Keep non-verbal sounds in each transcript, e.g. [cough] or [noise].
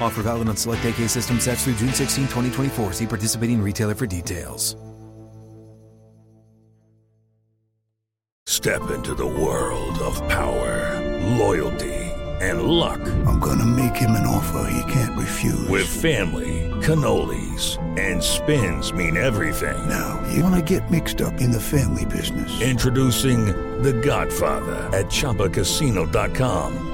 Offer valid on select AK system sets through June 16, 2024. See participating retailer for details. Step into the world of power, loyalty, and luck. I'm gonna make him an offer he can't refuse. With family, cannolis, and spins mean everything. Now, you wanna get mixed up in the family business. Introducing The Godfather at ChumbaCasino.com.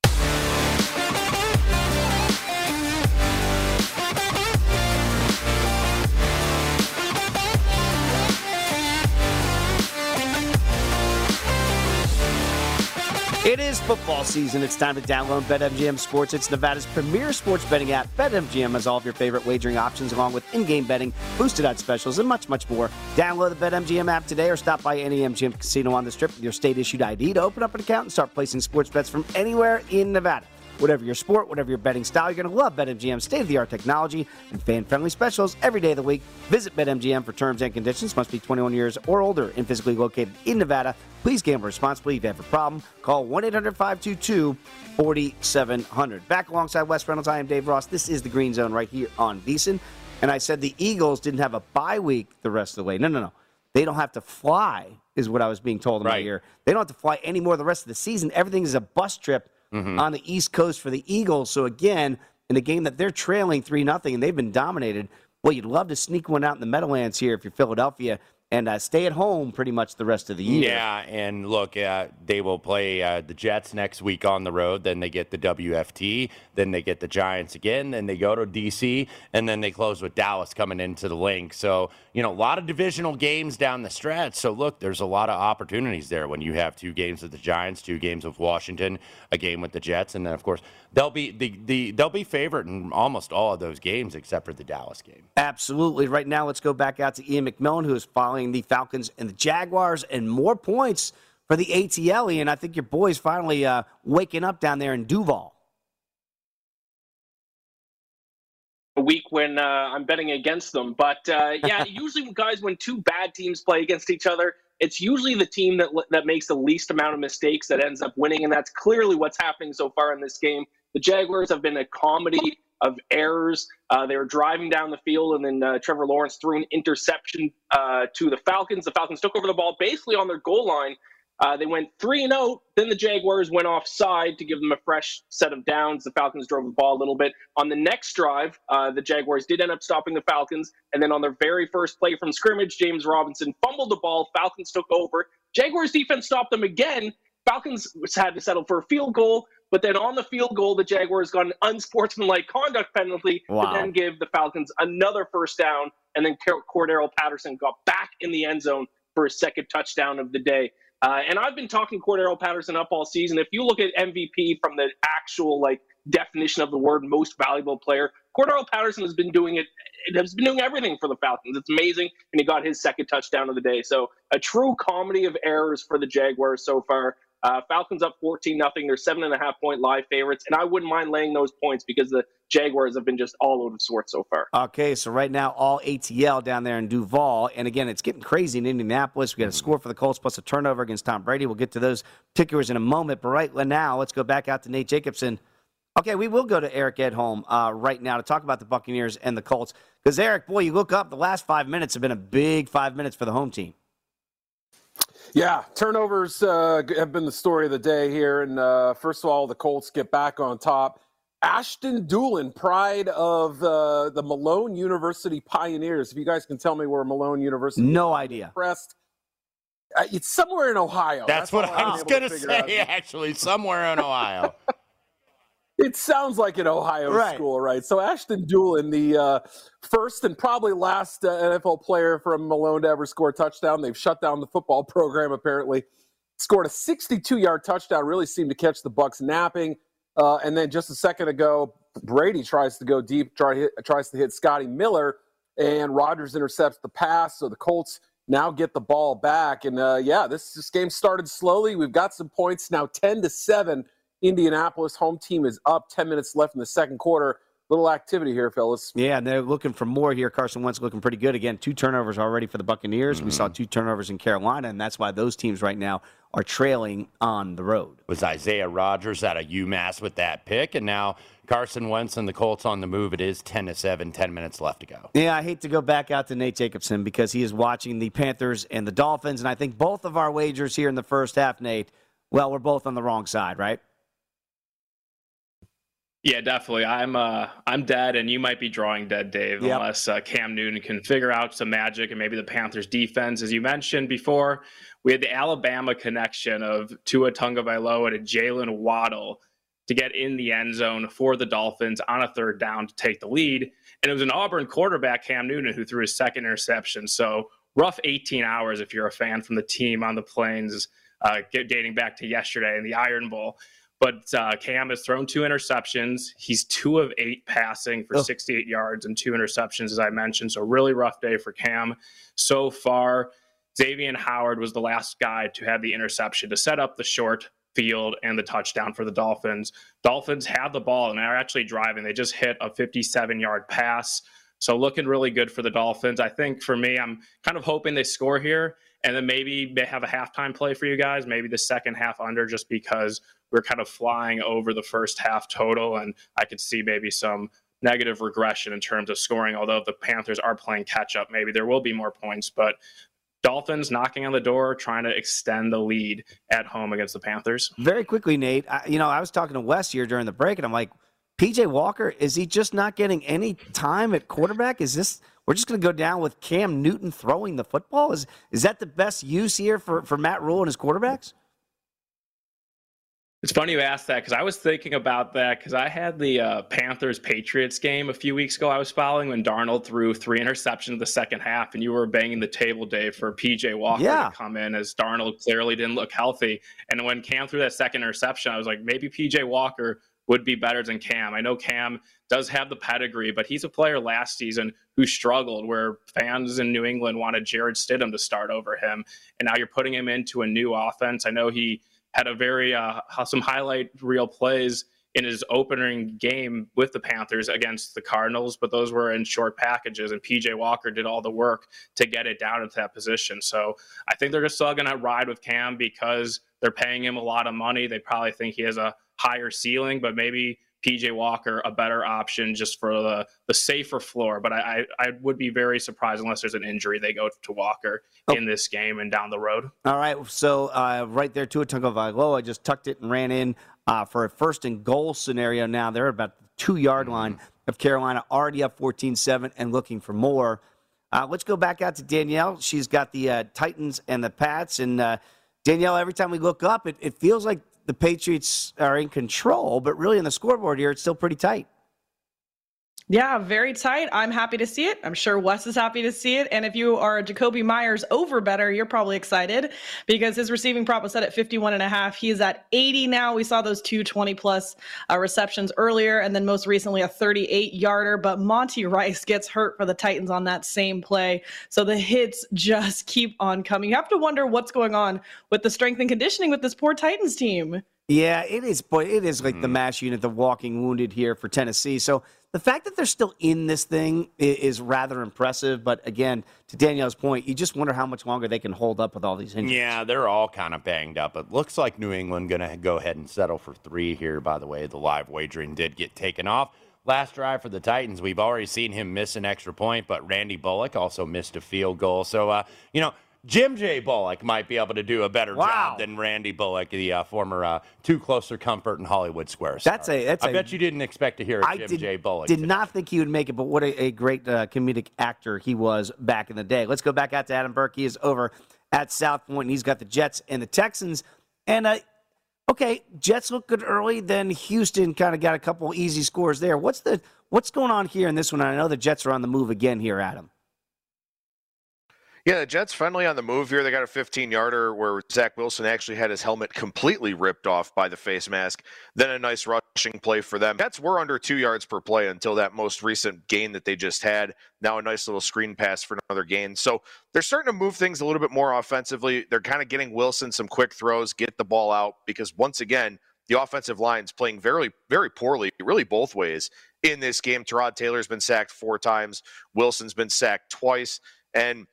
It is football season. It's time to download BetMGM Sports. It's Nevada's premier sports betting app. BetMGM has all of your favorite wagering options, along with in-game betting, boosted odds specials, and much, much more. Download the BetMGM app today, or stop by any MGM casino on the Strip with your state-issued ID to open up an account and start placing sports bets from anywhere in Nevada. Whatever your sport, whatever your betting style, you're going to love BetMGM's state of the art technology and fan friendly specials every day of the week. Visit BetMGM for terms and conditions. Must be 21 years or older and physically located in Nevada. Please gamble responsibly. If you have a problem, call 1 800 522 4700. Back alongside Wes Reynolds, I am Dave Ross. This is the Green Zone right here on VSIN. And I said the Eagles didn't have a bye week the rest of the way. No, no, no. They don't have to fly, is what I was being told in my Right. ear. They don't have to fly anymore the rest of the season. Everything is a bus trip Mm-hmm. on the East Coast for the Eagles. So again, in a game that they're trailing three nothing and they've been dominated, well, you'd love to sneak one out in the Meadowlands here if you're Philadelphia and uh, stay at home pretty much the rest of the year. Yeah, and look, uh, they will play uh, the Jets next week on the road. Then they get the WFT. Then they get the Giants again. Then they go to DC, and then they close with Dallas coming into the Linc. So you know, a lot of divisional games down the stretch. So look, there's a lot of opportunities there when you have two games with the Giants, two games with Washington, a game with the Jets, and then of course they'll be the, the they'll be favored in almost all of those games except for the Dallas game. Absolutely. Right now, let's go back out to Ian McMillan, who is following the Falcons and the Jaguars, and more points for the ATL. And I think your boys finally uh, waking up down there in Duval. a week when uh, I'm betting against them. But uh, yeah, [laughs] usually guys when two bad teams play against each other, it's usually the team that that makes the least amount of mistakes that ends up winning, and that's clearly what's happening so far in this game. The Jaguars have been a comedy of errors. Uh, they were driving down the field, and then uh, Trevor Lawrence threw an interception uh, to the Falcons. The Falcons took over the ball basically on their goal line. Uh, they went 3 and 0. Then the Jaguars went offside to give them a fresh set of downs. The Falcons drove the ball a little bit. On the next drive, uh, the Jaguars did end up stopping the Falcons. And then on their very first play from scrimmage, James Robinson fumbled the ball. Falcons took over. Jaguars defense stopped them again. Falcons had to settle for a field goal. But then on the field goal, the Jaguars got an unsportsmanlike conduct penalty Wow. to then give the Falcons another first down. And then Cordarrelle Patterson got back in the end zone for his second touchdown of the day. Uh, and I've been talking Cordarrelle Patterson up all season. If you look at MVP from the actual like definition of the word most valuable player. Cordarrelle Patterson has been doing it, it has been doing everything for the Falcons. It's amazing. And he got his second touchdown of the day. So a true comedy of errors for the Jaguars so far. Uh, Falcons up 14 nothing. They're seven and a half point live favorites, and I wouldn't mind laying those points because the Jaguars have been just all out of sorts so far. Okay, so right now all ATL down there in Duval, and again it's getting crazy in Indianapolis. We got a score for the Colts plus a turnover against Tom Brady. We'll get to those particulars in a moment, but right now let's go back out to Nate Jacobson. Okay, we will go to Eric Edholm uh, right now to talk about the Buccaneers and the Colts. Because Eric, boy, you look up the last five minutes have been a big five minutes for the home team. Yeah, turnovers uh, have been the story of the day here. And uh, first of all, the Colts get back on top. Ashton Dulin, pride of uh, the Malone University Pioneers. If you guys can tell me where Malone University No idea. Impressed. Uh, it's somewhere in Ohio. That's, That's what I was going to say, out. [laughs] actually, somewhere in Ohio. It sounds like an Ohio Right. school, right? So Ashton Dulin, the uh, first and probably last uh, NFL player from Malone to ever score a touchdown. They've shut down the football [laughs] program apparently. Scored a 62-yard touchdown. Really seemed to catch the Bucks napping. Uh, and then just a second ago, Brady tries to go deep, try hit, tries to hit Scotty Miller, and Rodgers intercepts the pass. So the Colts now get the ball back. And uh, yeah, this, this game started slowly. We've got some points now, 10 to seven. Indianapolis home team is up. 10 minutes left in the second quarter. Little activity here, fellas. Yeah, and they're looking for more here. Carson Wentz looking pretty good. Again, two turnovers already for the Buccaneers. We saw mm-hmm. two turnovers in Carolina, and that's why those teams right now are trailing on the road. was Isaiah Rodgers out of UMass with that pick, and now Carson Wentz and the Colts on the move. It is 10 to 7, 10 minutes left to go. Yeah, I hate to go back out to Nate Jacobson because he is watching the Panthers and the Dolphins, and I think both of our wagers here in the first half, Nate, well, we're both on the wrong side, right? Yeah, definitely. I'm uh I'm dead, and you might be drawing dead, Dave, Yep. unless uh, Cam Newton can figure out some magic and maybe the Panthers defense, as you mentioned before. We had the Alabama connection of Tua Tagovailoa to Jaylen Waddle to get in the end zone for the Dolphins on a third down to take the lead, and it was an Auburn quarterback Cam Newton who threw his second interception. So rough 18 hours if you're a fan from the team on the plains, uh, dating back to yesterday in the Iron Bowl. But uh, Cam has thrown two interceptions. He's two of eight passing for Ugh. 68 yards and two interceptions, as I mentioned. So, really rough day for Cam so far. Xavier Howard was the last guy to have the interception to set up the short field and the touchdown for the Dolphins. Dolphins have the ball and are actually driving. They just hit a 57 yard pass. So, looking really good for the Dolphins. I think for me, I'm kind of hoping they score here and then maybe they have a halftime play for you guys, maybe the second half under, just because we're kind of flying over the first half total, and I could see maybe some negative regression in terms of scoring. Although the Panthers are playing catch up, maybe there will be more points, but. Dolphins knocking on the door, trying to extend the lead at home against the Panthers. Very quickly, Nate, I, you know, I was talking to Wes here during the break, and I'm like, PJ Walker, is he just not getting any time at quarterback? Is this we're just going to go down with Cam Newton throwing the football? Is is that the best use here for, for Matt Rhule and his quarterbacks? It's funny you asked that because I was thinking about that because I had the uh, Panthers Patriots game a few weeks ago. I was following when Darnold threw three interceptions in the second half, and you were banging the table, Dave, for PJ Walker Yeah. to come in as Darnold clearly didn't look healthy. And when Cam threw that second interception, I was like, maybe PJ Walker would be better than Cam. I know Cam does have the pedigree, but he's a player last season who struggled where fans in New England wanted Jarrett Stidham to start over him. And now you're putting him into a new offense. I know he had a very uh, some highlight reel plays in his opening game with the Panthers against the Cardinals, but those were in short packages, and PJ Walker did all the work to get it down into that position. So I think they're just still going to ride with Cam because they're paying him a lot of money. They probably think he has a higher ceiling, but maybe PJ Walker a better option just for the the safer floor. But I I, I would be very surprised unless there's an injury they go to Walker Oh. in this game and down the road. All right, so uh, right there, Tua Tagovailoa just tucked it and ran in uh, for a first and goal scenario. Now they're about the two yard line of Carolina, already up 14-7 and looking for more. Uh, let's go back out to Danielle. She's got the uh, Titans and the Pats, and uh, Danielle. Every time we look up, it, it feels like the Patriots are in control, but really on the scoreboard here, it's still pretty tight. Yeah, very tight. I'm happy to see it. I'm sure Wes is happy to see it. And if you are a Jakobi Meyers over better, you're probably excited because his receiving prop was set at 51 and a half. He is at 80 now. We saw those two 20 plus uh, receptions earlier, and then most recently a 38 yarder. But Monty Rice gets hurt for the Titans on that same play. So the hits just keep on coming. You have to wonder what's going on with the strength and conditioning with this poor Titans team. Yeah, it is, but it is like mm. the mash unit, the walking wounded here for Tennessee. So the fact that they're still in this thing is rather impressive. But again, to Danielle's point, you just wonder how much longer they can hold up with all these injuries. Yeah, they're all kind of banged up. It looks like New England going to go ahead and settle for three here. By the way, the live wagering did get taken off. Last drive for the Titans, we've already seen him miss an extra point, but Randy Bullock also missed a field goal. So, uh, you know, Jim J. Bullock might be able to do a better wow. job than Randy Bullock, the uh, former uh, Too Close for Comfort in Hollywood Squares. That's a. That's I a, bet you didn't expect to hear I Jim did, J. Bullock. Did today. not think he would make it, but what a, a great uh, comedic actor he was back in the day. Let's go back out to Adam Burke. He is over at South Point, and he's got the Jets and the Texans. And uh, okay, Jets look good early. Then Houston kind of got a couple easy scores there. What's the what's going on here in this one? I know the Jets are on the move again here, Adam. Yeah, the Jets finally on the move here. They got a 15 yarder where Zach Wilson actually had his helmet completely ripped off by the face mask. Then a nice rushing play for them. Jets were under two yards per play until that most recent gain that they just had. Now a nice little screen pass for another gain. So they're starting to move things a little bit more offensively. They're kind of getting Wilson some quick throws, get the ball out, because once again, the offensive line's playing very, very poorly, really both ways in this game. Tyrod Taylor's been sacked four times, Wilson's been sacked twice. And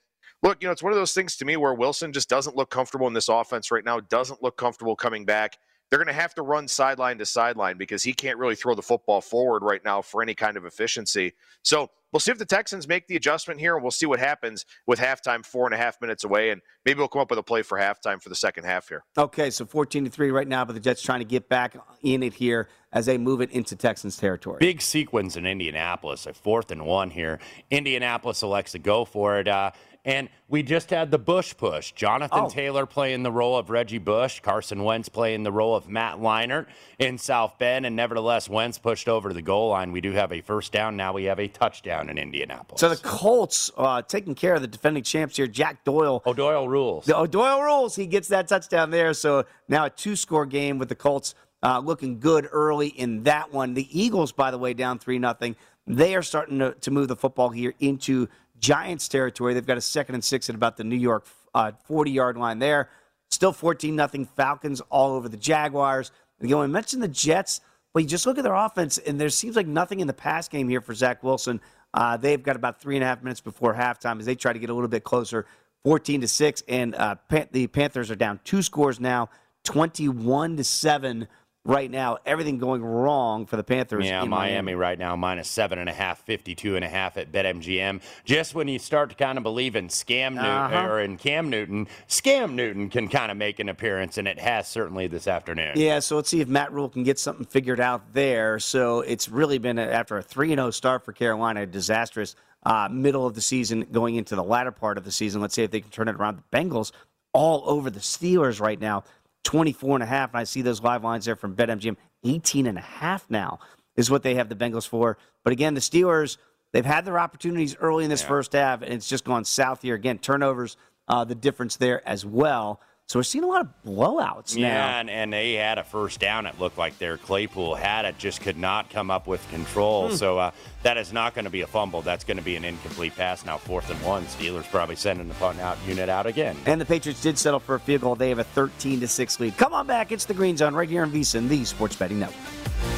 look, you know, it's one of those things to me where Wilson just doesn't look comfortable in this offense right now, doesn't look comfortable coming back. They're going to have to run sideline to sideline because he can't really throw the football forward right now for any kind of efficiency. So we'll see if the Texans make the adjustment here, and we'll see what happens with halftime four and a half minutes away, and maybe we'll come up with a play for halftime for the second half here. Okay, so 14 to 3 right now, but the Jets trying to get back in it here as they move it into Texans territory. Big sequence in Indianapolis, a fourth and one here. Indianapolis elects to go for it. Uh, and we just had the Bush push. Jonathan oh. Taylor playing the role of Reggie Bush, Carson Wentz playing the role of Matt Leinart in South Bend, and nevertheless, Wentz pushed over to the goal line. We do have a first down. Now we have a touchdown in Indianapolis. So the Colts uh, taking care of the defending champs here, Jack Doyle. O'Doyle rules. The O'Doyle rules. He gets that touchdown there. So now a two score game with the Colts. Uh, looking good early in that one. The Eagles, by the way, down 3 nothing. They are starting to, to move the football here into Giants territory. They've got a second and six at about the New York uh, 40 yard line there. Still 14 nothing. Falcons all over the Jaguars. You know, I mentioned the Jets, but you just look at their offense, and there seems like nothing in the pass game here for Zach Wilson. Uh, they've got about three and a half minutes before halftime as they try to get a little bit closer, 14 to six, and uh, the Panthers are down two scores now, 21 to seven right now. Everything going wrong for the Panthers. Yeah, Miami, Miami, right now, minus seven and a half, 52 and a half at BetMGM. Just when you start to kind of believe in Scam Newton uh-huh. or in Cam Newton, Scam Newton can kind of make an appearance, and it has certainly this afternoon. Yeah, so let's see if Matt Rhule can get something figured out there. So it's really been, a, after a 3 0 start for Carolina, a disastrous uh, middle of the season going into the latter part of the season. Let's see if they can turn it around. The Bengals all over the Steelers right now. 24 and a half. And I see those live lines there from BetMGM. 18 and a half now is what they have the Bengals for. But again, the Steelers, they've had their opportunities early in this yeah. first half, and it's just gone south here. Again, turnovers, uh, the difference there as well. So we're seeing a lot of blowouts yeah, now. Yeah, and, and, they had a first down. It looked like their Claypool had it, just could not come up with control. Hmm. So uh, that is not going to be a fumble. That's going to be an incomplete pass. Now fourth and one. Steelers probably sending the punt out unit out again. And the Patriots did settle for a field goal. They have a 13 to six lead. Come on back. It's the Green Zone right here on VSiN, the Sports Betting Network.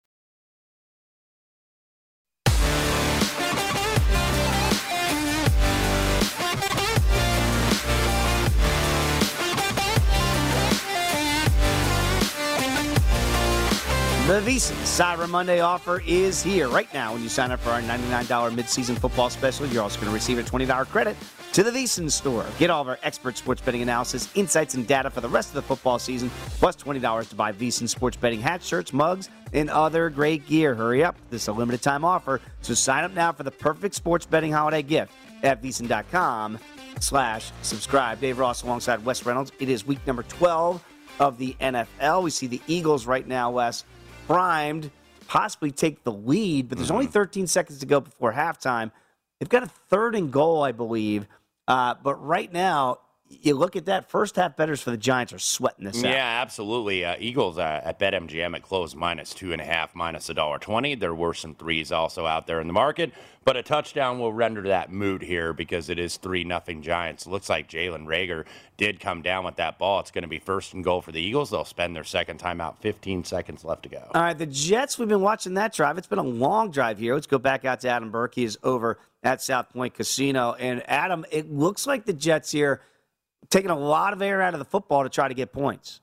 The VSiN Cyber Monday offer is here right now. When you sign up for our $99 midseason football special, you're also going to receive a $20 credit to the VSiN store. Get all of our expert sports betting analysis, insights, and data for the rest of the football season, plus $20 to buy VSiN sports betting hats, shirts, mugs, and other great gear. Hurry up. This is a limited time offer, so sign up now for the perfect sports betting holiday gift at VSiN.com slash subscribe. Dave Ross alongside Wes Reynolds. It is week number 12 of the NFL. We see the Eagles right now, Wes, primed, possibly take the lead, but there's only 13 seconds to go before halftime. They've got a third and goal, I believe. Uh, but right now, you look at that first half betters for the Giants are sweating this out. Yeah, absolutely. Uh, Eagles uh, at BetMGM at close minus two and a half, minus a dollar twenty. There were some threes also out there in the market, but a touchdown will render that mood here because it is three nothing Giants. Looks like Jalen Reagor did come down with that ball. It's going to be first and goal for the Eagles. They'll spend their second timeout. Fifteen seconds left to go. All right, the Jets. We've been watching that drive. It's been a long drive here. Let's go back out to Adam Burke. He is over at South Point Casino, and Adam, it looks like the Jets here taking a lot of air out of the football to try to get points.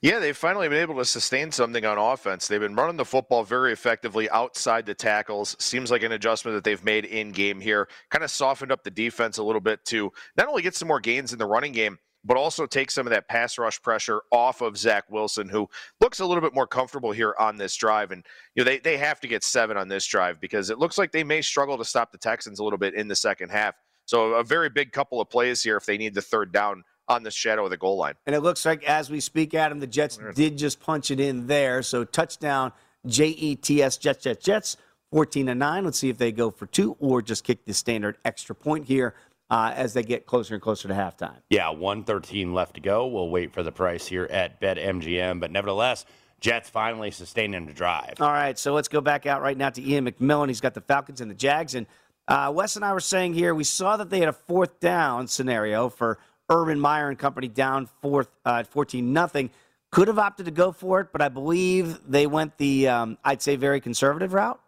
Yeah, they've finally been able to sustain something on offense. They've been running the football very effectively outside the tackles. Seems like an adjustment that they've made in game here. Kind of softened up the defense a little bit to not only get some more gains in the running game, but also take some of that pass rush pressure off of Zach Wilson, who looks a little bit more comfortable here on this drive. And you know, they, they have to get seven on this drive because it looks like they may struggle to stop the Texans a little bit in the second half. So a very big couple of plays here if they need the third down on the shadow of the goal line. And it looks like as we speak, Adam, the Jets did just punch it in there. So touchdown, J E T S Jets Jets Jets, fourteen to nine. Let's see if they go for two or just kick the standard extra point here. Uh, as they get closer and closer to halftime. Yeah, 113 left to go. We'll wait for the price here at BetMGM. But nevertheless, Jets finally sustaining the drive. All right, so let's go back out right now to Ian McMillan. He's got the Falcons and the Jags. And uh, Wes and I were saying here, we saw that they had a fourth down scenario for Urban Meyer and company down fourth, uh, 14 nothing. Could have opted to go for it, but I believe they went the, um, I'd say, very conservative route.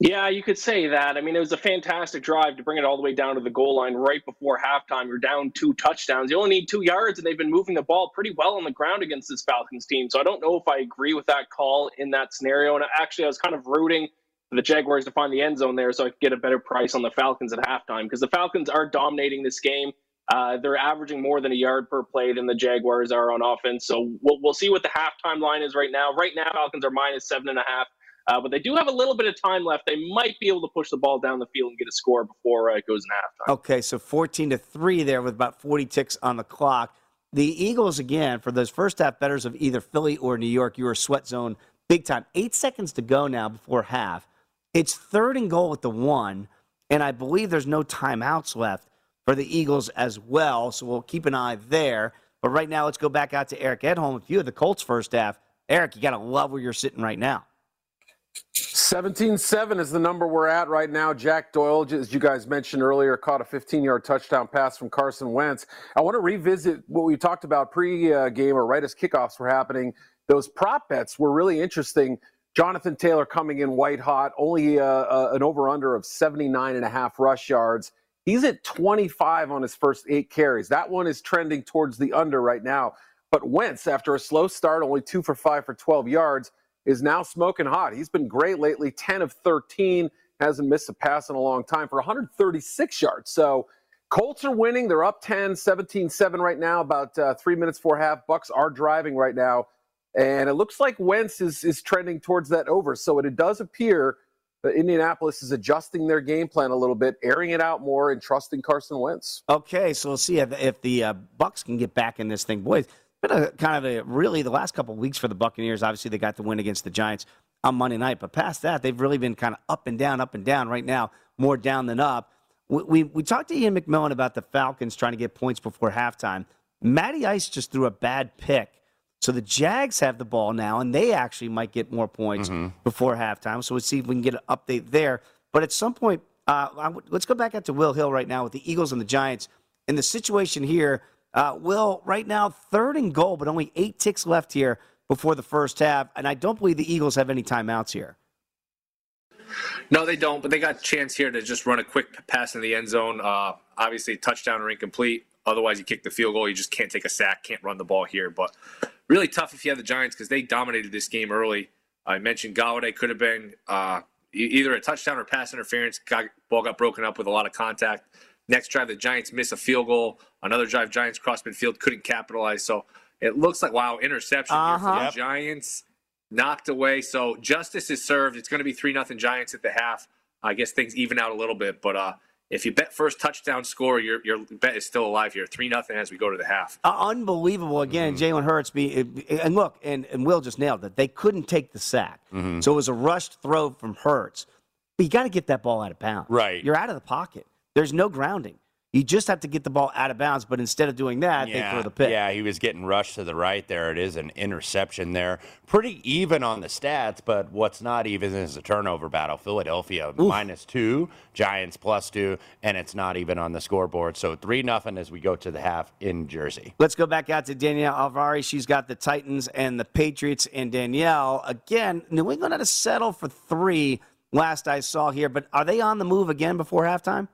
Yeah, you could say that. I mean, it was a fantastic drive to bring it all the way down to the goal line right before halftime. You're down two touchdowns. You only need two yards, and they've been moving the ball pretty well on the ground against this Falcons team. So I don't know if I agree with that call in that scenario. And actually, I was kind of rooting for the Jaguars to find the end zone there so I could get a better price on the Falcons at halftime because the Falcons are dominating this game. Uh, they're averaging more than a yard per play than the Jaguars are on offense. So we'll, we'll see what the halftime line is right now. Right now, Falcons are minus seven and a half. Uh, but they do have a little bit of time left. They might be able to push the ball down the field and get a score before uh, it goes in halftime. Okay, so 14 to 3 there with about 40 ticks on the clock. The Eagles, again, for those first half betters of either Philly or New York, you are sweat zone big time. Eight seconds to go now before half. It's third and goal at the one, and I believe there's no timeouts left for the Eagles as well. So we'll keep an eye there. But right now, let's go back out to Eric Edholm. If you had the Colts first half, Eric, you got to love where you're sitting right now. 17-7 is the number we're at right now. Jack Doyle, as you guys mentioned earlier, caught a 15-yard touchdown pass from Carson Wentz. I want to revisit what we talked about pre-game uh, or right as kickoffs were happening. Those prop bets were really interesting. Jonathan Taylor coming in white hot, only uh, uh, an over-under of 79 and a half rush yards. He's at 25 on his first eight carries. That one is trending towards the under right now. But Wentz, after a slow start, only two for five for 12 yards – is now smoking hot. He's been great lately, 10 of 13, hasn't missed a pass in a long time for 136 yards. So Colts are winning. They're up 10, 17 7 right now, about uh, three minutes before half. Bucks are driving right now. And it looks like Wentz is, is trending towards that over. So it, it does appear that Indianapolis is adjusting their game plan a little bit, airing it out more, and trusting Carson Wentz. Okay, so we'll see if, if the uh, Bucks can get back in this thing. Boys, been a kind of a really the last couple weeks for the Buccaneers. Obviously, they got the win against the Giants on Monday night, but past that, they've really been kind of up and down, up and down. Right now, more down than up. We, we, we talked to Ian McMillan about the Falcons trying to get points before halftime. Matty Ice just threw a bad pick. So the Jags have the ball now, and they actually might get more points mm-hmm. before halftime. So let's see if we can get an update there. But at some point, uh, let's go back out to Will Hill right now with the Eagles and the Giants. And the situation here, uh, Will, right now, third and goal, but only eight ticks left here before the first half. And I don't believe the Eagles have any timeouts here. No, they don't, but they got a chance here to just run a quick pass in the end zone. Uh, obviously, touchdown or incomplete. Otherwise, you kick the field goal. You just can't take a sack, can't run the ball here. But really tough if you have the Giants because they dominated this game early. I mentioned Golladay could have been uh, either a touchdown or pass interference. Got, ball got broken up with a lot of contact. Next drive, the Giants miss a field goal. Another drive, Giants cross midfield, couldn't capitalize. So it looks like, wow, interception uh-huh. here for the yep. Giants. Knocked away. So justice is served. It's going to be 3 nothing Giants at the half. I guess things even out a little bit. But uh, if you bet first touchdown score, your, your bet is still alive here. 3 nothing as we go to the half. Uh, unbelievable. Again, mm-hmm. Jalen Hurts. Be, and look, and, and Will just nailed it. They couldn't take the sack. Mm-hmm. So it was a rushed throw from Hurts. But you got to get that ball out of bounds. Right. You're out of the pocket. There's no grounding. You just have to get the ball out of bounds, but instead of doing that, yeah, they throw the pick. Yeah, he was getting rushed to the right there. It is an interception there. Pretty even on the stats, but what's not even is the turnover battle. Philadelphia Oof. minus two, Giants plus two, and it's not even on the scoreboard. So three nothing as we go to the half in Jersey. Let's go back out to Danielle Alvari. She's got the Titans and the Patriots. And Danielle, again, New England had to settle for three last I saw here, but are they on the move again before halftime?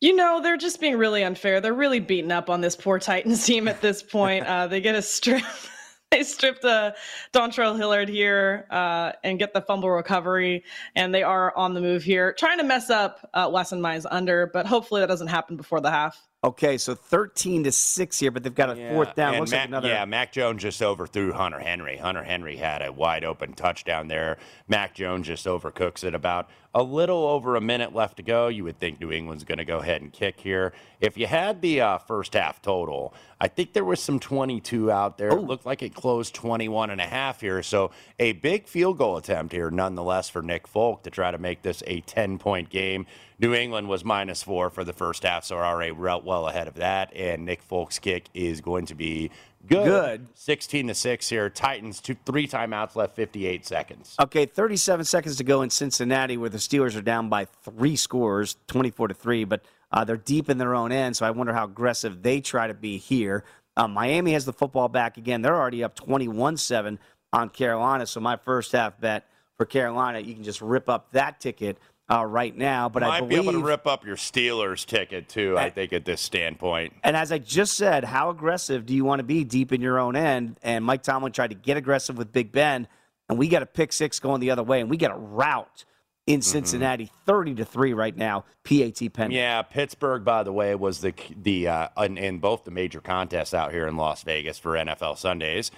You know, they're just being really unfair. They're really beating up on this poor Titans team at this [laughs] point. Uh, they get a strip. [laughs] they stripped uh, Dontrell Hilliard here uh, and get the fumble recovery, and they are on the move here, trying to mess up uh, Wesson Mize under, but hopefully that doesn't happen before the half. Okay, so 13 to 6 here, but they've got a yeah. fourth down. Looks Mac, like another. Yeah, Mac Jones just overthrew Hunter Henry. Hunter Henry had a wide open touchdown there. Mac Jones just overcooks it about a little over a minute left to go. You would think New England's going to go ahead and kick here. If you had the uh, first half total, I think there was some 22 out there. It looked like it closed 21 and a half here. So a big field goal attempt here, nonetheless, for Nick Folk to try to make this a 10 point game. New England was minus four for the first half, so are already well ahead of that. And Nick Folk's kick is going to be good. Good. 16 to 6 here. Titans, two, three timeouts left, 58 seconds. Okay, 37 seconds to go in Cincinnati, where the Steelers are down by three scores, 24 to 3, but uh, they're deep in their own end, so I wonder how aggressive they try to be here. Uh, Miami has the football back again. They're already up 21 7 on Carolina, so my first half bet for Carolina, you can just rip up that ticket uh, right now. But Might I believe be able to rip up your Steelers ticket too. I think at this standpoint. And as I just said, how aggressive do you want to be deep in your own end? And Mike Tomlin tried to get aggressive with Big Ben, and we got a pick six going the other way, and we got a route in Cincinnati, thirty to three right now. PAT pending. Yeah, Pittsburgh, by the way, was the the uh, in, in both the major contests out here in Las Vegas for NFL Sundays.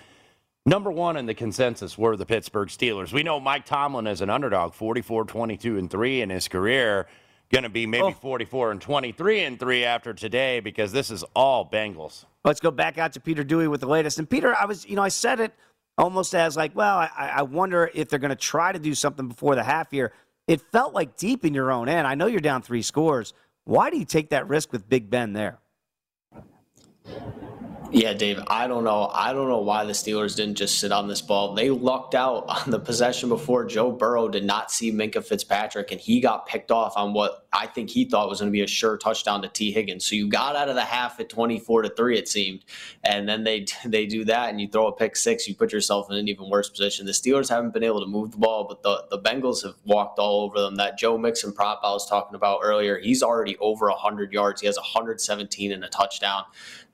Number one in the consensus were the Pittsburgh Steelers. We know Mike Tomlin is an underdog, 44, 22, and 3 in his career. Going to be maybe 44 and 23 and 3 after today because this is all Bengals. Let's go back out to Peter Dewey with the latest. And Peter, I was, you know, I said it almost as like, well, I, I wonder if they're going to try to do something before the half here. It felt like deep in your own end. I know you're down three scores. Why do you take that risk with Big Ben there? Yeah, Dave, I don't know. I don't know why the Steelers didn't just sit on this ball. They lucked out [laughs] on the possession before Joe Burrow did not see Minkah Fitzpatrick, and he got picked off on what I think he thought was going to be a sure touchdown to Tee Higgins. So you got out of the half at 24 to 3, it seemed. And then they [laughs] they do that, and you throw a pick six, you put yourself in an even worse position. The Steelers haven't been able to move the ball, but the, the Bengals have walked all over them. That Joe Mixon prop I was talking about earlier, he's already over 100 yards. He has 117 and a touchdown.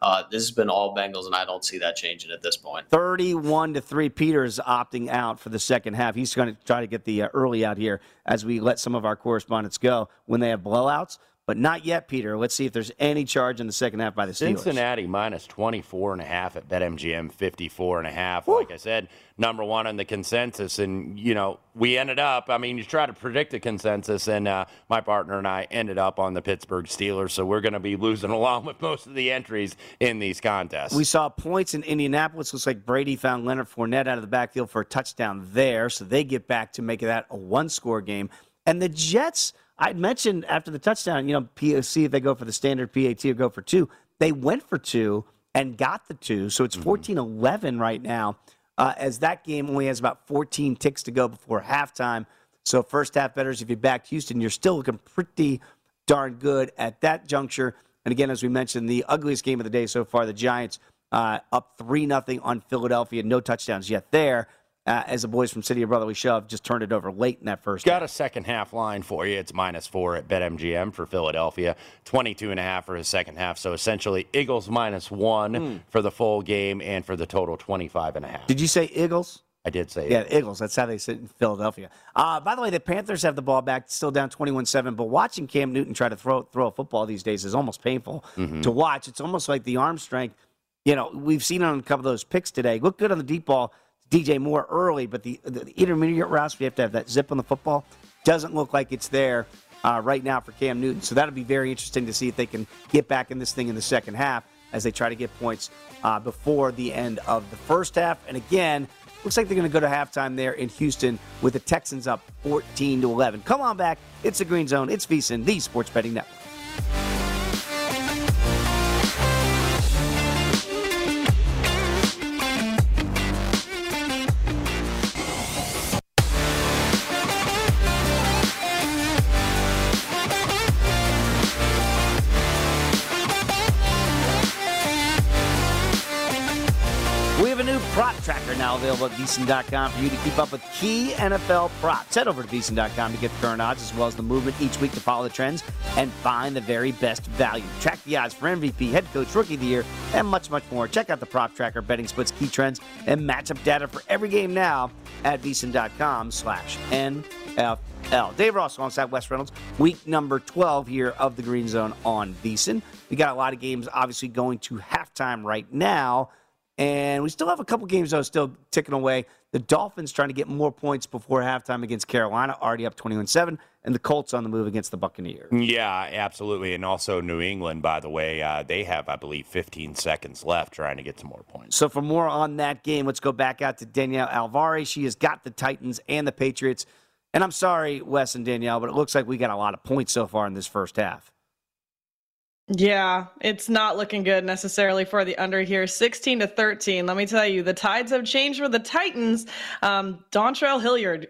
Uh, this has been all Bengals, and I don't see that changing at this point. 31 to 3. Peter's opting out for the second half. He's going to try to get the uh, early out here as we let some of our correspondents go when they have blowouts. But not yet, Peter. Let's see if there's any charge in the second half by the Steelers. Cincinnati minus 24 and a half at BetMGM 54 and a half. Like I said, number one on the consensus. And, you know, we ended up, I mean, you try to predict the consensus, and uh, my partner and I ended up on the Pittsburgh Steelers. So we're going to be losing [laughs] along with most of the entries in these contests. We saw points in Indianapolis. Looks like Brady found Leonard Fournette out of the backfield for a touchdown there. So they get back to make that a one score game. And the Jets. I mentioned after the touchdown, you know, POC if they go for the standard PAT or go for two. They went for two and got the two. So it's 14 11 right now, uh, as that game only has about 14 ticks to go before halftime. So, first half betters, if you backed Houston, you're still looking pretty darn good at that juncture. And again, as we mentioned, the ugliest game of the day so far, the Giants uh, up 3 0 on Philadelphia. No touchdowns yet there uh, as the boys from City of Brotherly Shove just turned it over late in that first. Got a second half line for you. It's minus four at BetMGM for Philadelphia, 22 and a half for his second half. So essentially, Eagles minus one Hmm. for the full game and for the total 25 and a half. Did you say Eagles? I did say Yeah, Eagles. That's how they sit in Philadelphia. Uh, by the way, the Panthers have the ball back, still down 21-7. But watching Cam Newton try to throw throw a football these days is almost painful Mhm. to watch. It's almost like the arm strength. You know, we've seen it on a couple of those picks today. Look good on the deep ball, DJ Moore early, but the, the intermediate routes, we have to have that zip on the football. Doesn't look like it's there uh, right now for Cam Newton. So that'll be very interesting to see if they can get back in this thing in the second half as they try to get points uh, before the end of the first half. And again, looks like they're going to go to halftime there in Houston with the Texans up 14 to 11. Come on back. It's the Green Zone. It's VSiN, the Sports Betting Network. Available at VSiN.com for you to keep up with key NFL props. Head over to VSiN.com to get current odds as well as the movement each week to follow the trends and find the very best value. Track the odds for MVP, head coach, rookie of the year, and much, much more. Check out the prop tracker, betting splits, key trends, and matchup data for every game now at VSiN.com slash NFL. Dave Ross alongside Wes Reynolds. Week number 12 here of the Green Zone on VSiN. We got a lot of games obviously going to halftime right now. And we still have a couple games, though, still ticking away. The Dolphins trying to get more points before halftime against Carolina, already up 21 7. And the Colts on the move against the Buccaneers. Yeah, absolutely. And also New England, by the way, uh, they have, I believe, 15 seconds left trying to get some more points. So, for more on that game, let's go back out to Danielle Alvarez. She has got the Titans and the Patriots. And I'm sorry, Wes and Danielle, but it looks like we got a lot of points so far in this first half. Yeah, it's not looking good necessarily for the under here. 16 to 13. Let me tell you, the tides have changed for the Titans. Um, Dontrell Hilliard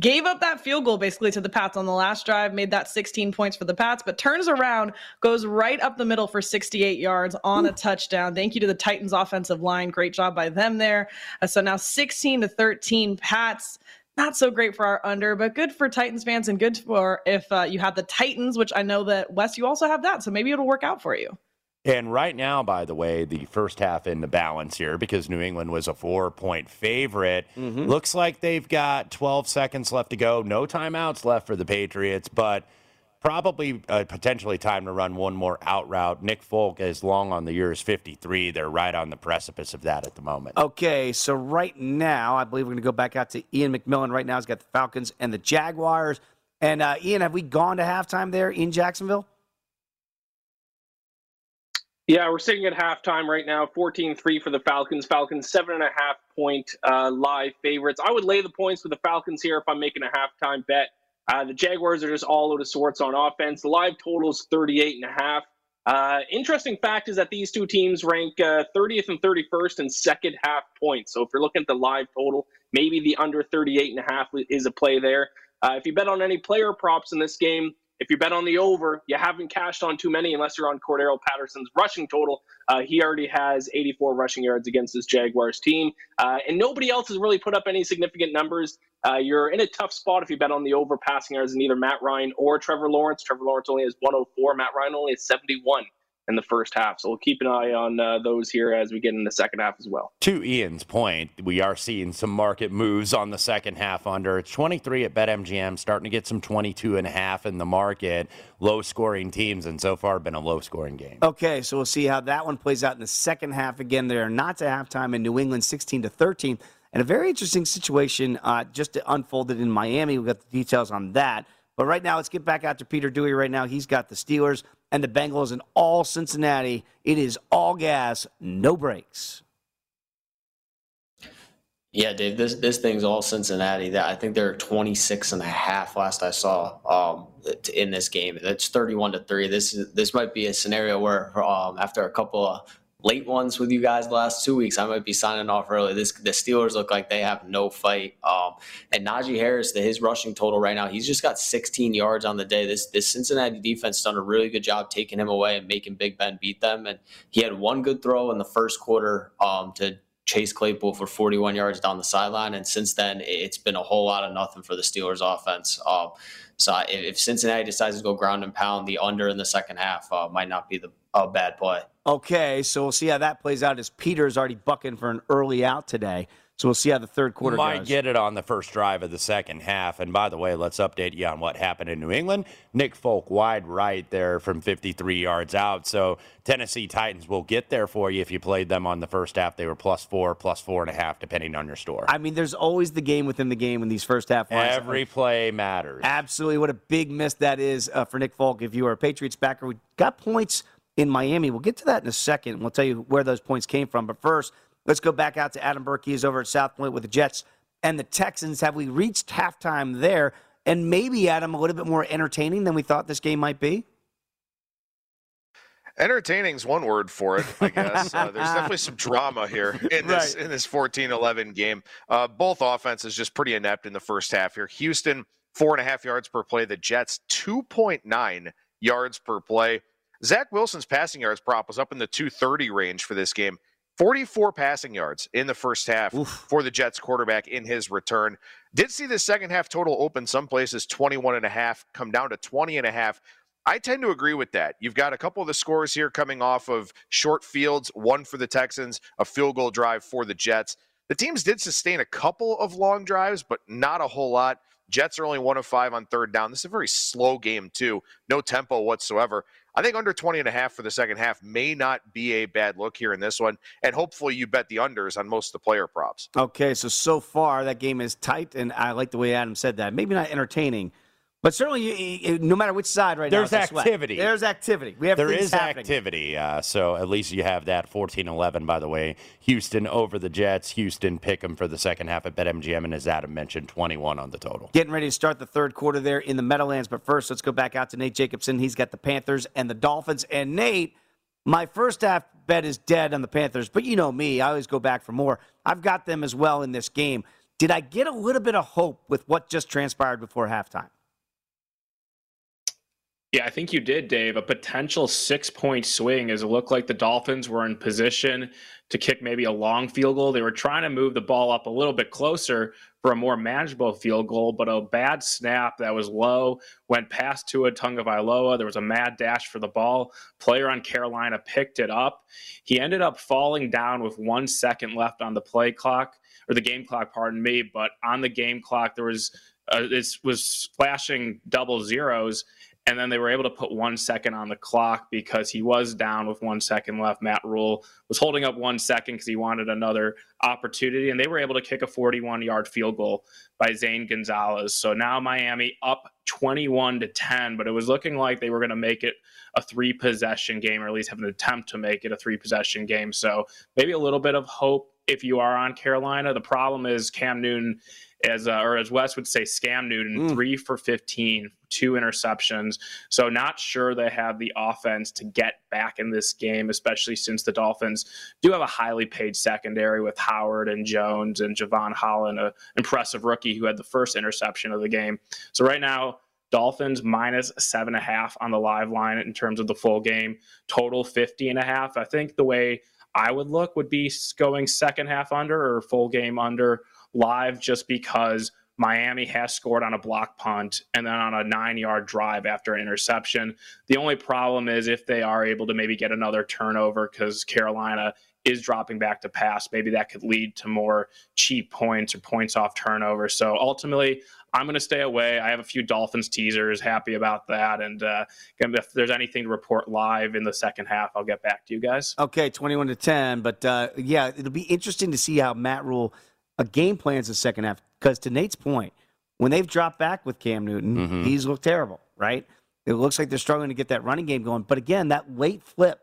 gave up that field goal basically to the Pats on the last drive, made that 16 points for the Pats, but turns around, goes right up the middle for 68 yards on a touchdown. Thank you to the Titans offensive line. Great job by them there. Uh, so now 16 to 13 Pats. Not so great for our under, but good for Titans fans and good for if uh, you have the Titans, which I know that Wes, you also have that. So maybe it'll work out for you. And right now, by the way, the first half in the balance here because New England was a four point favorite. Mm-hmm. Looks like they've got 12 seconds left to go. No timeouts left for the Patriots, but probably uh, potentially time to run one more out route. Nick Folk is long on the year is 53. They're right on the precipice of that at the moment. Okay, so right now, I believe we're going to go back out to Ian McMillan. Right now, he's got the Falcons and the Jaguars. And uh, Ian, have we gone to halftime there in Jacksonville? Yeah, we're sitting at halftime right now, 14 3 for the Falcons. Falcons, seven and a half point uh, live favorites. I would lay the points with the Falcons here if I'm making a halftime bet. Uh, the Jaguars are just all out of sorts on offense. The live total is 38 and a half. Uh, interesting fact is that these two teams rank uh, 30th and 31st in second half points. So if you're looking at the live total, maybe the under 38 and a half is a play there. Uh, if you bet on any player props in this game, if you bet on the over, you haven't cashed on too many unless you're on Cordarrelle Patterson's rushing total. Uh, he already has 84 rushing yards against this Jaguars team. Uh, and nobody else has really put up any significant numbers. Uh, you're in a tough spot if you bet on the over passing yards in either Matt Ryan or Trevor Lawrence. Trevor Lawrence only has 104. Matt Ryan only has 71 in the first half. So we'll keep an eye on uh, those here as we get in the second half as well. To Ian's point, we are seeing some market moves on the second half under. It's 23 at BetMGM, starting to get some 22 and a half in the market. Low scoring teams, and so far been a low scoring game. Okay, so we'll see how that one plays out in the second half. Again, they are not to halftime in New England, 16 to 13. And a very interesting situation uh, just unfolded in Miami. We've got the details on that. But right now, let's get back out to Peter Dewey. Right now, he's got the Steelers and the Bengals and all Cincinnati. It is all gas, no brakes. Yeah, Dave, this this thing's all Cincinnati. That I think they're 26 and a half last I saw um, in this game. That's 31 to 3. This is this might be a scenario where um, after a couple of late ones with you guys the last two weeks, I might be signing off early. This the Steelers look like they have no fight. Um, and Najee Harris, the, his rushing total right now, he's just got 16 yards on the day. This this Cincinnati defense done a really good job taking him away and making Big Ben beat them. And he had one good throw in the first quarter um, to Chase Claypool for 41 yards down the sideline, and since then it's been a whole lot of nothing for the Steelers offense. Um, so if Cincinnati decides to go ground and pound, the under in the second half uh, might not be the a bad play. Okay, so we'll see how that plays out as Peter's already bucking for an early out today. So we'll see how the third quarter Might goes. get it on the first drive of the second half. And by the way, let's update you on what happened in New England. Nick Folk wide right there from 53 yards out. So Tennessee Titans will get there for you if you played them on the first half. They were plus four, plus four and a half, depending on your store. I mean, there's always the game within the game in these first half lines. Every play matters. Absolutely. What a big miss that is uh, for Nick Folk. If you are a Patriots backer, we got points in Miami. We'll get to that in a second. We'll tell you where those points came from. But first, let's go back out to Adam Burke. He's over at South Point with the Jets and the Texans. Have we reached halftime there? And maybe, Adam, a little bit more entertaining than we thought this game might be? Entertaining's one word for it, I guess. Uh, there's definitely some drama here in this Right. in this 14-11 game. Uh, both offenses just pretty inept in the first half here. Houston four and a half yards per play. The Jets 2.9 yards per play. Zach Wilson's passing yards prop was up in the 230 range for this game. 44 passing yards in the first half for the Jets quarterback in his return. Did see the second half total open some places 21 and a half, come down to 20 and a half. I tend to agree with that. You've got a couple of the scores here coming off of short fields, one for the Texans, a field goal drive for the Jets. The teams did sustain a couple of long drives, but not a whole lot. Jets are only one of five on third down. This is a very slow game, too. No tempo whatsoever. I think under 20 and a half for the second half may not be a bad look here in this one. And hopefully you bet the unders on most of the player props. Okay, so so far that game is tight, and I like the way Adam said that. Maybe not entertaining, but certainly, no matter which side right There's now, sweat. activity. There's activity. We have There is happening. activity. Uh, so at least you have that 14 11, by the way. Houston over the Jets. Houston pick them for the second half at BetMGM. And as Adam mentioned, 21 on the total. Getting ready to start the third quarter there in the Meadowlands. But first, let's go back out to Nate Jacobson. He's got the Panthers and the Dolphins. And Nate, my first half bet is dead on the Panthers, but you know me, I always go back for more. I've got them as well in this game. Did I get a little bit of hope with what just transpired before halftime? Yeah, I think you did, Dave. A potential six point swing as it looked like the Dolphins were in position to kick maybe a long field goal. They were trying to move the ball up a little bit closer for a more manageable field goal, but a bad snap that was low went past Tua Tagovailoa. There was a mad dash for the ball. Player on Carolina picked it up. He ended up falling down with one second left on the play clock or the game clock, pardon me. But on the game clock, there was uh, it was flashing double zeros and then they were able to put one second on the clock because he was down with one second left. Matt Rhule was holding up one second because he wanted another opportunity, and they were able to kick a 41 yard field goal by Zane Gonzalez. So now Miami up 21 to 10, but it was looking like they were going to make it a three possession game, or at least have an attempt to make it a three possession game. So maybe a little bit of hope if you are on Carolina. The problem is Cam Newton as uh, or as Wes would say, scam Newton, mm. three for 15, two interceptions. So not sure they have the offense to get back in this game, especially since the Dolphins do have a highly paid secondary with Howard and Jones and Jevon Holland, an impressive rookie who had the first interception of the game. So right now. Dolphins minus seven and a half on the live line in terms of the full game, total 50 and a half. I think the way I would look would be going second half under or full game under live just because Miami has scored on a block punt and then on a nine yard drive after an interception. The only problem is if they are able to maybe get another turnover because Carolina is dropping back to pass, maybe that could lead to more cheap points or points off turnover. So ultimately, I'm going to stay away. I have a few Dolphins teasers, happy about that. And uh, if there's anything to report live in the second half, I'll get back to you guys. Okay, 21 to 10. But uh, yeah, it'll be interesting to see how Matt Rhule – a game plan's the second half. Because to Nate's point, when they've dropped back with Cam Newton, mm-hmm. he's looked terrible, right? It looks like they're struggling to get that running game going. But again, that late flip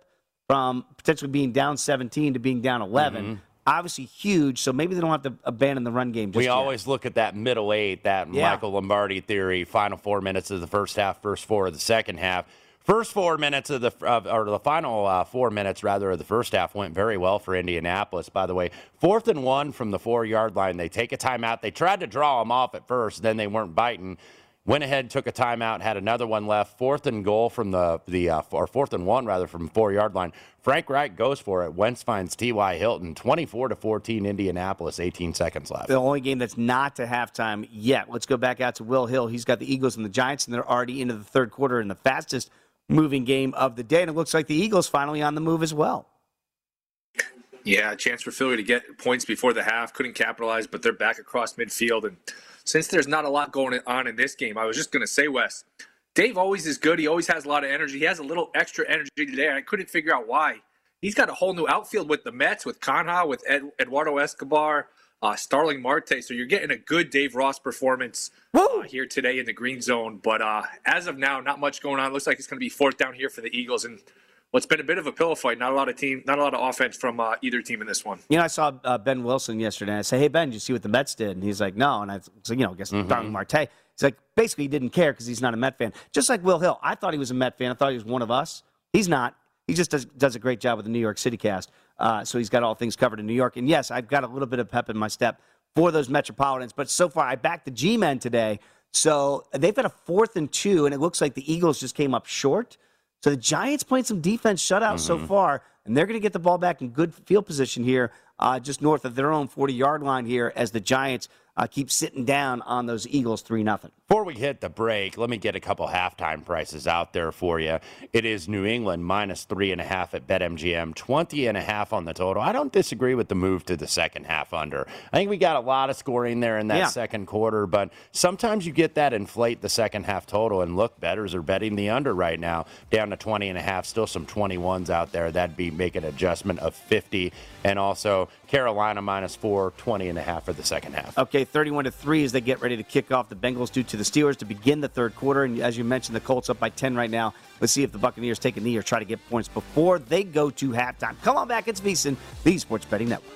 from potentially being down 17 to being down 11, mm-hmm. Obviously huge. So maybe they don't have to abandon the run game. we yet. always look at that middle eight, that yeah. Michael Lombardi theory, final four minutes of the first half, first four of the second half. First four minutes of the or the final uh, four minutes rather of the first half went very well for Indianapolis. By the way, fourth and one from the four yard line. They take a timeout. They tried to draw them off at first, then they weren't biting. Went ahead, took a timeout, had another one left. Fourth and goal from the the uh, or fourth and one rather from four yard line. Frank Reich goes for it. Wentz finds T.Y. Hilton. Twenty four to fourteen. Indianapolis. Eighteen seconds left. The only game that's not to halftime yet. Let's go back out to Will Hill. He's got the Eagles and the Giants, and they're already into the third quarter in the fastest moving game of the day. And it looks like the Eagles finally on the move as well. Yeah, a chance for Philly to get points before the half. Couldn't capitalize, but they're back across midfield. And since there's not a lot going on in this game, I was just going to say, Wes, Dave always is good. He always has a lot of energy. He has a little extra energy today, I couldn't figure out why. He's got a whole new outfield with the Mets, with Canha, with Ed, Eduardo Escobar, uh, Starling Marte. So you're getting a good Dave Ross performance uh, here today in the green zone. But uh, as of now, not much going on. Looks like it's going to be fourth down here for the Eagles. And what's been a bit of a pillow fight. Not a lot of team, not a lot of offense from uh, either team in this one. You know, I saw uh, Ben Wilson yesterday. And I say, "Hey Ben, did you see what the Mets did?" And he's like, "No." And I so you know, I guess mm-hmm. Starling Marte. He's like, basically, he didn't care because he's not a Met fan. Just like Will Hill, I thought he was a Met fan. I thought he was one of us. He's not. He just does, does a great job with the New York City cast. Uh, so he's got all things covered in New York. And yes, I've got a little bit of pep in my step for those Metropolitans. But so far, I backed the G Men today. So they've got a fourth and two, and it looks like the Eagles just came up short. So the Giants playing some defense shutout mm-hmm. so far, and they're going to get the ball back in good field position here, uh, just north of their own 40 yard line here as the Giants uh, keep sitting down on those Eagles 3 0. Before we hit the break, let me get a couple halftime prices out there for you. It is New England minus three and a half at BetMGM, 20 and a half on the total. I don't disagree with the move to the second half under. I think we got a lot of scoring there in that yeah. second quarter, but sometimes you get that inflate the second half total. And look, betters are betting the under right now, down to 20 and a half. Still some 21s out there. That'd be make an adjustment of 50. And also Carolina minus four, 20 and a half for the second half. Okay, 31 to 3 as they get ready to kick off the Bengals due to the Steelers to begin the third quarter. And as you mentioned, the Colts up by 10 right now. Let's see if the Buccaneers take a knee or try to get points before they go to halftime. Come on back, it's VSIN, the Sports Betting Network.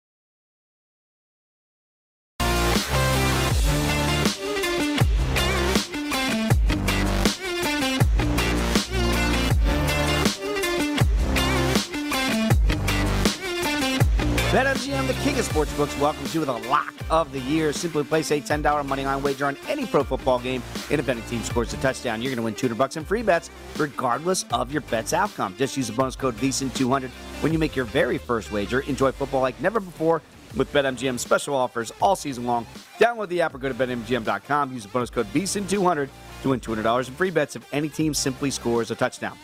BetMGM, the king of sportsbooks, welcomes you with a lock of the year. Simply place a $10 money line wager on any pro football game. And if any team scores a touchdown, you're going to win 200 bucks in free bets, regardless of your bet's outcome. Just use the bonus code VSIN200 when you make your very first wager. Enjoy football like never before with BetMGM special offers all season long. Download the app or go to BetMGM.com. Use the bonus code VSIN200 to win $200 in free bets if any team simply scores a touchdown.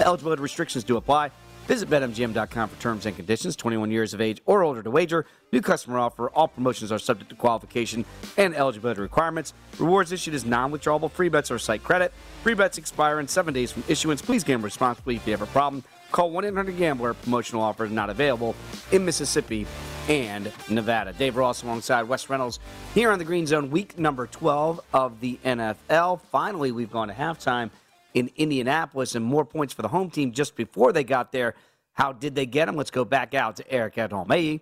Eligibility restrictions do apply. Visit BetMGM.com for terms and conditions. 21 years of age or older to wager. New customer offer. All promotions are subject to qualification and eligibility requirements. Rewards issued as non-withdrawable free bets or site credit. Free bets expire in seven days from issuance. Please gamble responsibly. If you have a problem, call 1-800-GAMBLER. Promotional offer not available in Mississippi and Nevada. Dave Ross alongside Wes Reynolds here on the Green Zone, week number 12 of the NFL. Finally, we've gone to halftime in Indianapolis and more points for the home team just before they got there. How did they get them? Let's go back out to Eric at home. Hey.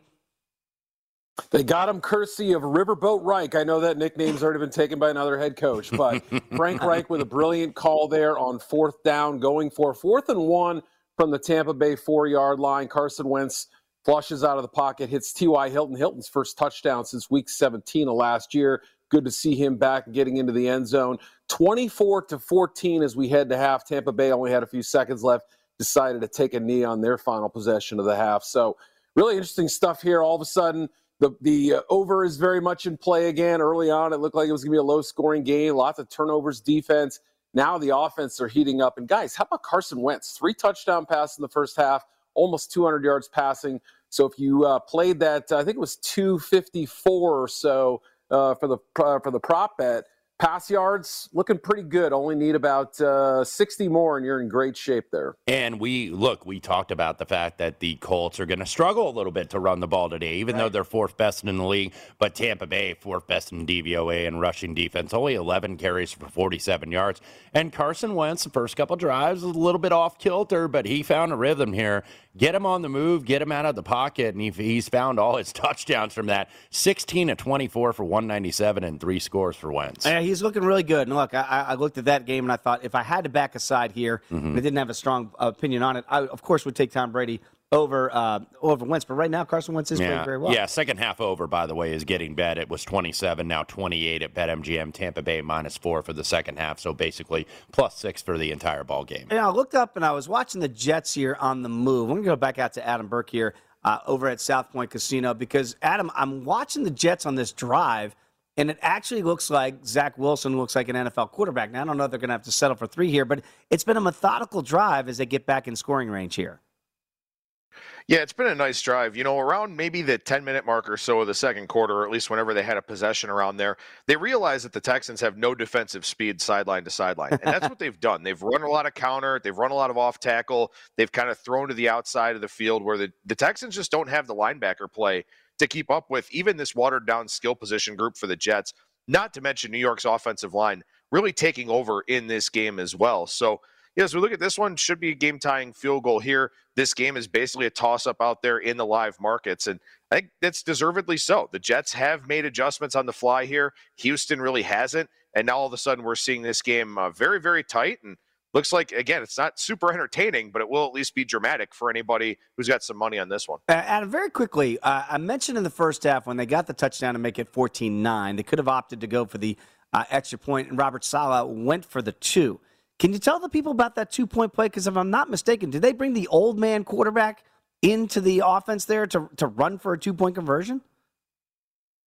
They got him courtesy of Riverboat Reich. I know that nickname's already been taken by another head coach, but [laughs] Frank Reich with a brilliant call there on fourth down, going for fourth and one from the Tampa Bay four yard line. Carson Wentz flushes out of the pocket, hits T.Y. Hilton. Hilton's first touchdown since week 17 of last year. Good to see him back getting into the end zone. 24 to 14 as we head to half. Tampa Bay only had a few seconds left, decided to take a knee on their final possession of the half. So, really interesting stuff here. All of a sudden, the, the uh, over is very much in play again. Early on, it looked like it was going to be a low scoring game, lots of turnovers, defense. Now the offense are heating up. And guys, how about Carson Wentz? Three touchdown passes in the first half, almost 200 yards passing. So if you uh, played that, I think it was 254 or so uh, for the uh, for the prop bet. Pass yards looking pretty good. Only need about uh, 60 more, and you're in great shape there. And we look, we talked about the fact that the Colts are going to struggle a little bit to run the ball today, even right. though they're fourth best in the league. But Tampa Bay, fourth best in DVOA and rushing defense, only 11 carries for 47 yards. And Carson Wentz, the first couple drives, was a little bit off kilter, but he found a rhythm here. Get him on the move, get him out of the pocket, and he, he's found all his [laughs] touchdowns from that. 16 to 24 for 197 and three scores for Wentz. Yeah, he's looking really good. And look, I, I, looked at that game and I thought if I had to back a side here, mm-hmm. I didn't have a strong opinion on it, I, of course, would take Tom Brady over uh, over Wentz. But right now, Carson Wentz is yeah. playing very well. Yeah, second half over, by the way, is getting bet. It was 27, now 28 at BetMGM. Tampa Bay minus four for the second half, so basically plus six for the entire ball game. Yeah, I looked up and I was watching the Jets here on the move. I'm going to go back out to Adam Burke here. uh, over at South Point Casino because, Adam, I'm watching the Jets on this drive, and it actually looks like Zach Wilson looks like an NFL quarterback. Now, I don't know if they're going to have to settle for three here, but it's been a methodical drive as they get back in scoring range here. Yeah, it's been a nice drive. You know, around maybe the 10 minute mark or so of the second quarter, or at least whenever they had a possession around there, they realized that the Texans have no defensive speed sideline to sideline. And that's what they've done. They've run a lot of counter, they've run a lot of off tackle, they've kind of thrown to the outside of the field where the, the Texans just don't have the linebacker play to keep up with even this watered down skill position group for the Jets, not to mention New York's offensive line really taking over in this game as well. So, yeah, as we look at this one, should be a game tying field goal here. This game is basically a toss up out there in the live markets. And I think that's deservedly so. The Jets have made adjustments on the fly here. Houston really hasn't. And now all of a sudden we're seeing this game uh, very, very tight. And looks like, again, it's not super entertaining, but it will at least be dramatic for anybody who's got some money on this one. Adam, very quickly, uh, I mentioned in the first half when they got the touchdown to make it 14 9, they could have opted to go for the uh, extra point, and Robert Saleh went for the two. Can you tell the people about that two point play? Because if I'm not mistaken, did they bring the old man quarterback into the offense there to, to run for a two point conversion?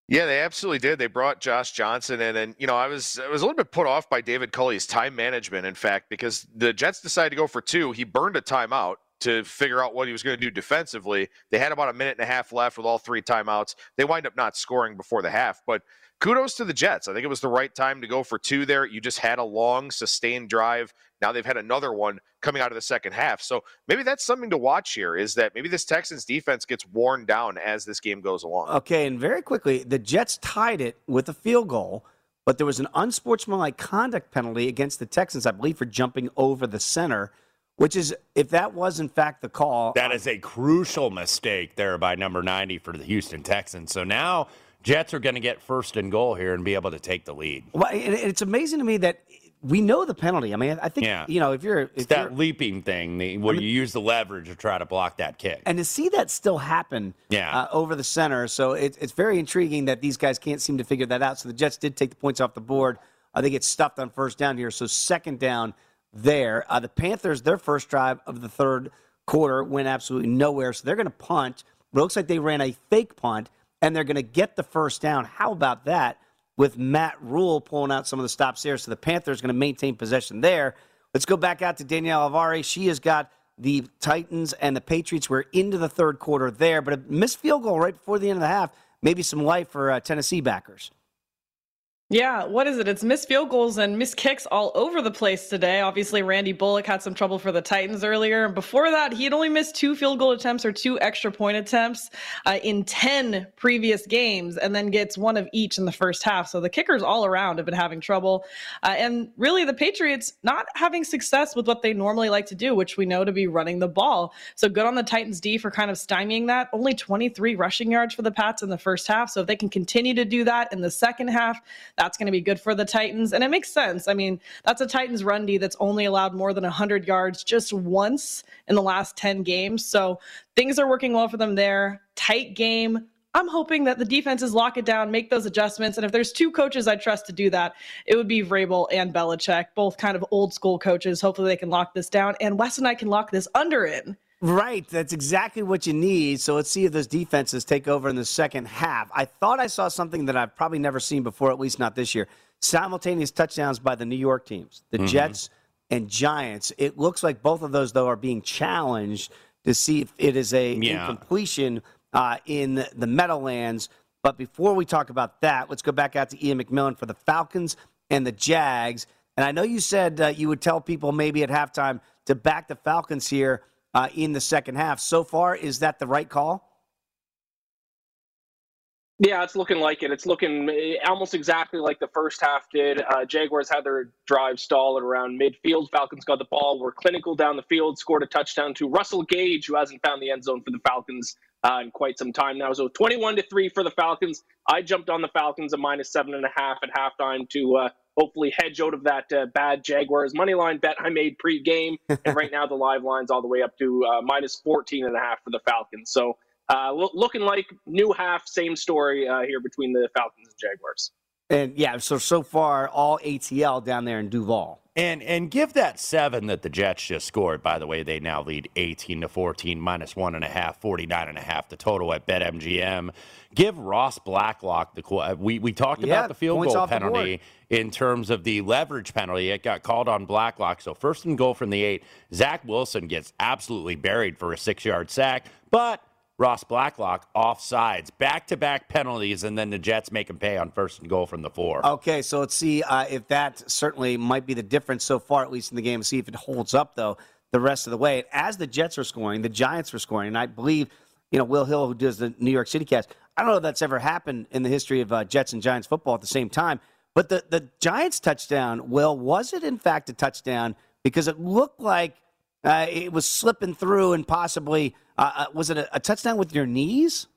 Yeah, they absolutely did. They brought Josh Johnson in, and you know, I was I was a little bit put off by David Culley's time management. In fact, because the Jets decided to go for two, he burned a timeout to figure out what he was going to do defensively. They had about a minute and a half left with all three timeouts. They wind up not scoring before the half, but kudos to the Jets. I think it was the right time to go for two there. You just had a long, sustained drive. Now they've had another one coming out of the second half. So maybe that's something to watch here is that maybe this Texans defense gets worn down as this game goes along. Okay, and very quickly, the Jets tied it with a field goal, but there was an unsportsmanlike conduct penalty against the Texans, I believe, for jumping over the center. Which is, if that was in fact the call, that is a crucial mistake there by number 90 for the Houston Texans. So now Jets are going to get first and goal here and be able to take the lead. Well, it's amazing to me that we know the penalty. I mean, I think yeah. you know if you're if it's that leaping thing the, where I mean, you use the leverage to try to block that kick, and to see that still happen, yeah. Uh, over the center. So it, it's very intriguing that these guys can't seem to figure that out. So the Jets did take the points off the board. Uh, they get stuffed on first down here. So second down there. Uh, the Panthers, their first drive of the third quarter went absolutely nowhere. So they're going to punt. But It looks like they ran a fake punt, and they're going to get the first down. How about that? With Matt Rhule pulling out some of the stops there. So the Panthers going to maintain possession there. Let's go back out to Danielle Avari. She has got the Titans and the Patriots. We're into the third quarter there, but a missed field goal right before the end of the half. Maybe some life for uh, Tennessee backers. Yeah, what is it? It's missed field goals and missed kicks all over the place today. Obviously, Randy Bullock had some trouble for the Titans earlier. And before that, he had only missed two field goal attempts or two extra point attempts uh, in 10 previous games and then gets one of each in the first half. So the kickers all around have been having trouble. Uh, and really, the Patriots not having success with what they normally like to do, which we know to be running the ball. So good on the Titans D for kind of stymieing that. Only 23 rushing yards for the Pats in the first half. So if they can continue to do that in the second half, that's going to be good for the Titans. And it makes sense. I mean, that's a Titans run D that's only allowed more than 100 yards just once in the last 10 games. So things are working well for them there. Tight game. I'm hoping that the defenses lock it down, make those adjustments. And if there's two coaches I trust to do that, it would be Vrabel and Belichick, both kind of old school coaches. Hopefully they can lock this down. And Wes and I can lock this under in. Right. That's exactly what you need. So let's see if those defenses take over in the second half. I thought I saw something that I've probably never seen before, at least not this year. Simultaneous touchdowns by the New York teams, the mm-hmm. Jets and Giants. It looks like both of those, though, are being challenged to see if it is a yeah. incompletion uh, in the Meadowlands. But before we talk about that, let's go back out to Ian McMillan for the Falcons and the Jags. And I know you said uh, you would tell people maybe at halftime to back the Falcons here uh, in the second half. So far, is that the right call? Yeah, it's looking like it. It's looking eh, almost exactly like the first half did. Uh, Jaguars had their drive stall at around midfield. Falcons got the ball, were clinical down the field, scored a touchdown to Russell Gage, who hasn't found the end zone for the Falcons uh, in quite some time now. So 21 to three for the Falcons. I jumped on the Falcons a minus seven and a half at halftime to uh, hopefully hedge out of that uh, bad Jaguars money line bet I made pre-game. [laughs] and right now the live line's all the way up to uh, minus 14 and a half for the Falcons. So uh, lo- looking like new half, same story uh, here between the Falcons and Jaguars. And yeah, so so far all ATL down there in Duval. And and give that seven that the Jets just scored. By the way, they now lead 18 to 14, minus one and a half, 49 and a half the total at BetMGM. Give Ross Blacklock the we we talked Yeah, about the field goal off the board. penalty in terms of the leverage penalty. It got called on Blacklock. So first and goal from the eight. Zach Wilson gets absolutely buried for a six yard sack, but Ross Blacklock offsides, back to back penalties, and then the Jets make him pay on first and goal from the four. Okay, so let's see uh, if that certainly might be the difference so far, at least in the game. See if it holds up though the rest of the way. As the Jets are scoring, the Giants are scoring, and I believe you know Will Hill, who does the New York City cast. I don't know if that's ever happened in the history of uh, Jets and Giants football at the same time. But the the Giants touchdown, Will, was it in fact a touchdown? Because it looked like uh, it was slipping through and possibly uh, uh, was it a, a touchdown with your knees?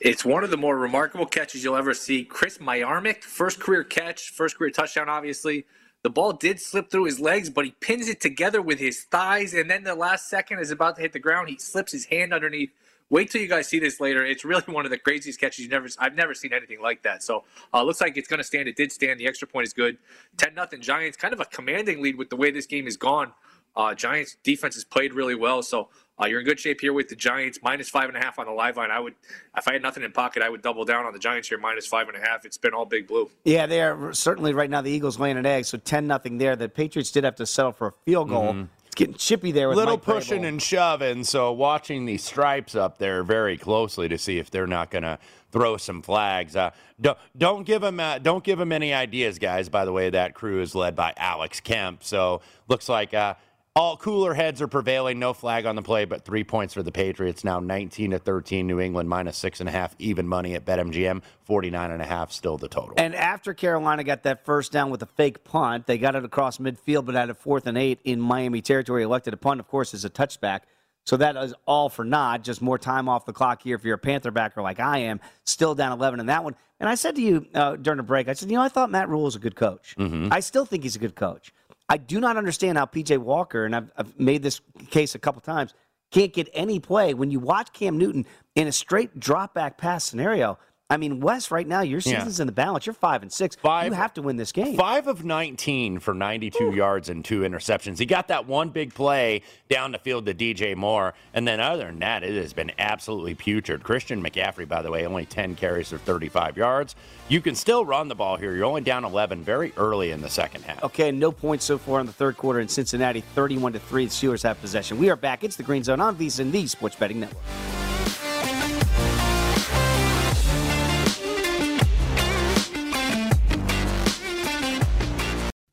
It's one of the more remarkable catches you'll ever see. Chris Myarick, first career catch, first career touchdown, obviously. The ball did slip through his legs, but he pins it together with his thighs, and then the last second is about to hit the ground. He slips his hand underneath. Wait till you guys see this later. It's really [laughs] one of the craziest catches you never. I've never seen anything like that. So uh, looks like it's going to stand. It did stand. The extra point is good. Ten nothing Giants. Kind of a commanding lead with the way this game has gone. Uh, Giants defense has played really well. So uh, you're in good shape here with the Giants minus five and a half on the live line. I would, if I had nothing in pocket, I would double down on the Giants here minus five and a half. It's been all big blue. Yeah, they are certainly right now. The Eagles laying an egg, so ten nothing there. The Patriots did have to settle for a field goal. Mhm. It's getting chippy there with little Mike pushing and shoving. So watching these stripes up there very closely to see if they're not going to throw some flags. Uh, don't don't give them uh, don't give them any ideas, guys. By the way, that crew is led by Alex Kemp. So looks like. Uh, all cooler heads are prevailing. No flag on the play, but three points for the Patriots. Now 19 to 13. New England minus six and a half. Even money at BetMGM. 49 and a half. Still the total. And after Carolina got that first down with a fake punt, they got it across midfield, but at a fourth and eight in Miami territory. Elected a punt, of course, is a touchback. So that is all for naught. Just more time off the clock here if you're a Panther backer like I am. Still down 11 in that one. And I said to you uh, during the break, I said, you know, I thought Matt Rhule was a good coach. Mhm. I still think he's a good coach. I do not understand how PJ Walker, and I've, I've made this case a couple times, can't get any play when you watch Cam Newton in a straight drop back pass scenario. I mean, Wes, right now your Yeah. season's in the balance. You're five and six. Five, you have to win this game. Five of 19 for 92 yards and two interceptions. He got that one big play down the field to DJ Moore. And then, other than that, it has been absolutely putrid. Christian McCaffrey, by the way, only 10 carries for 35 yards. You can still run the ball here. You're only down 11 very early in the second half. Okay, no points so far in the third quarter in Cincinnati. 31 to three. The Steelers have possession. We are back. It's the Green Zone on VSiN, the Sports Betting Network.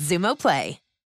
Xumo Play.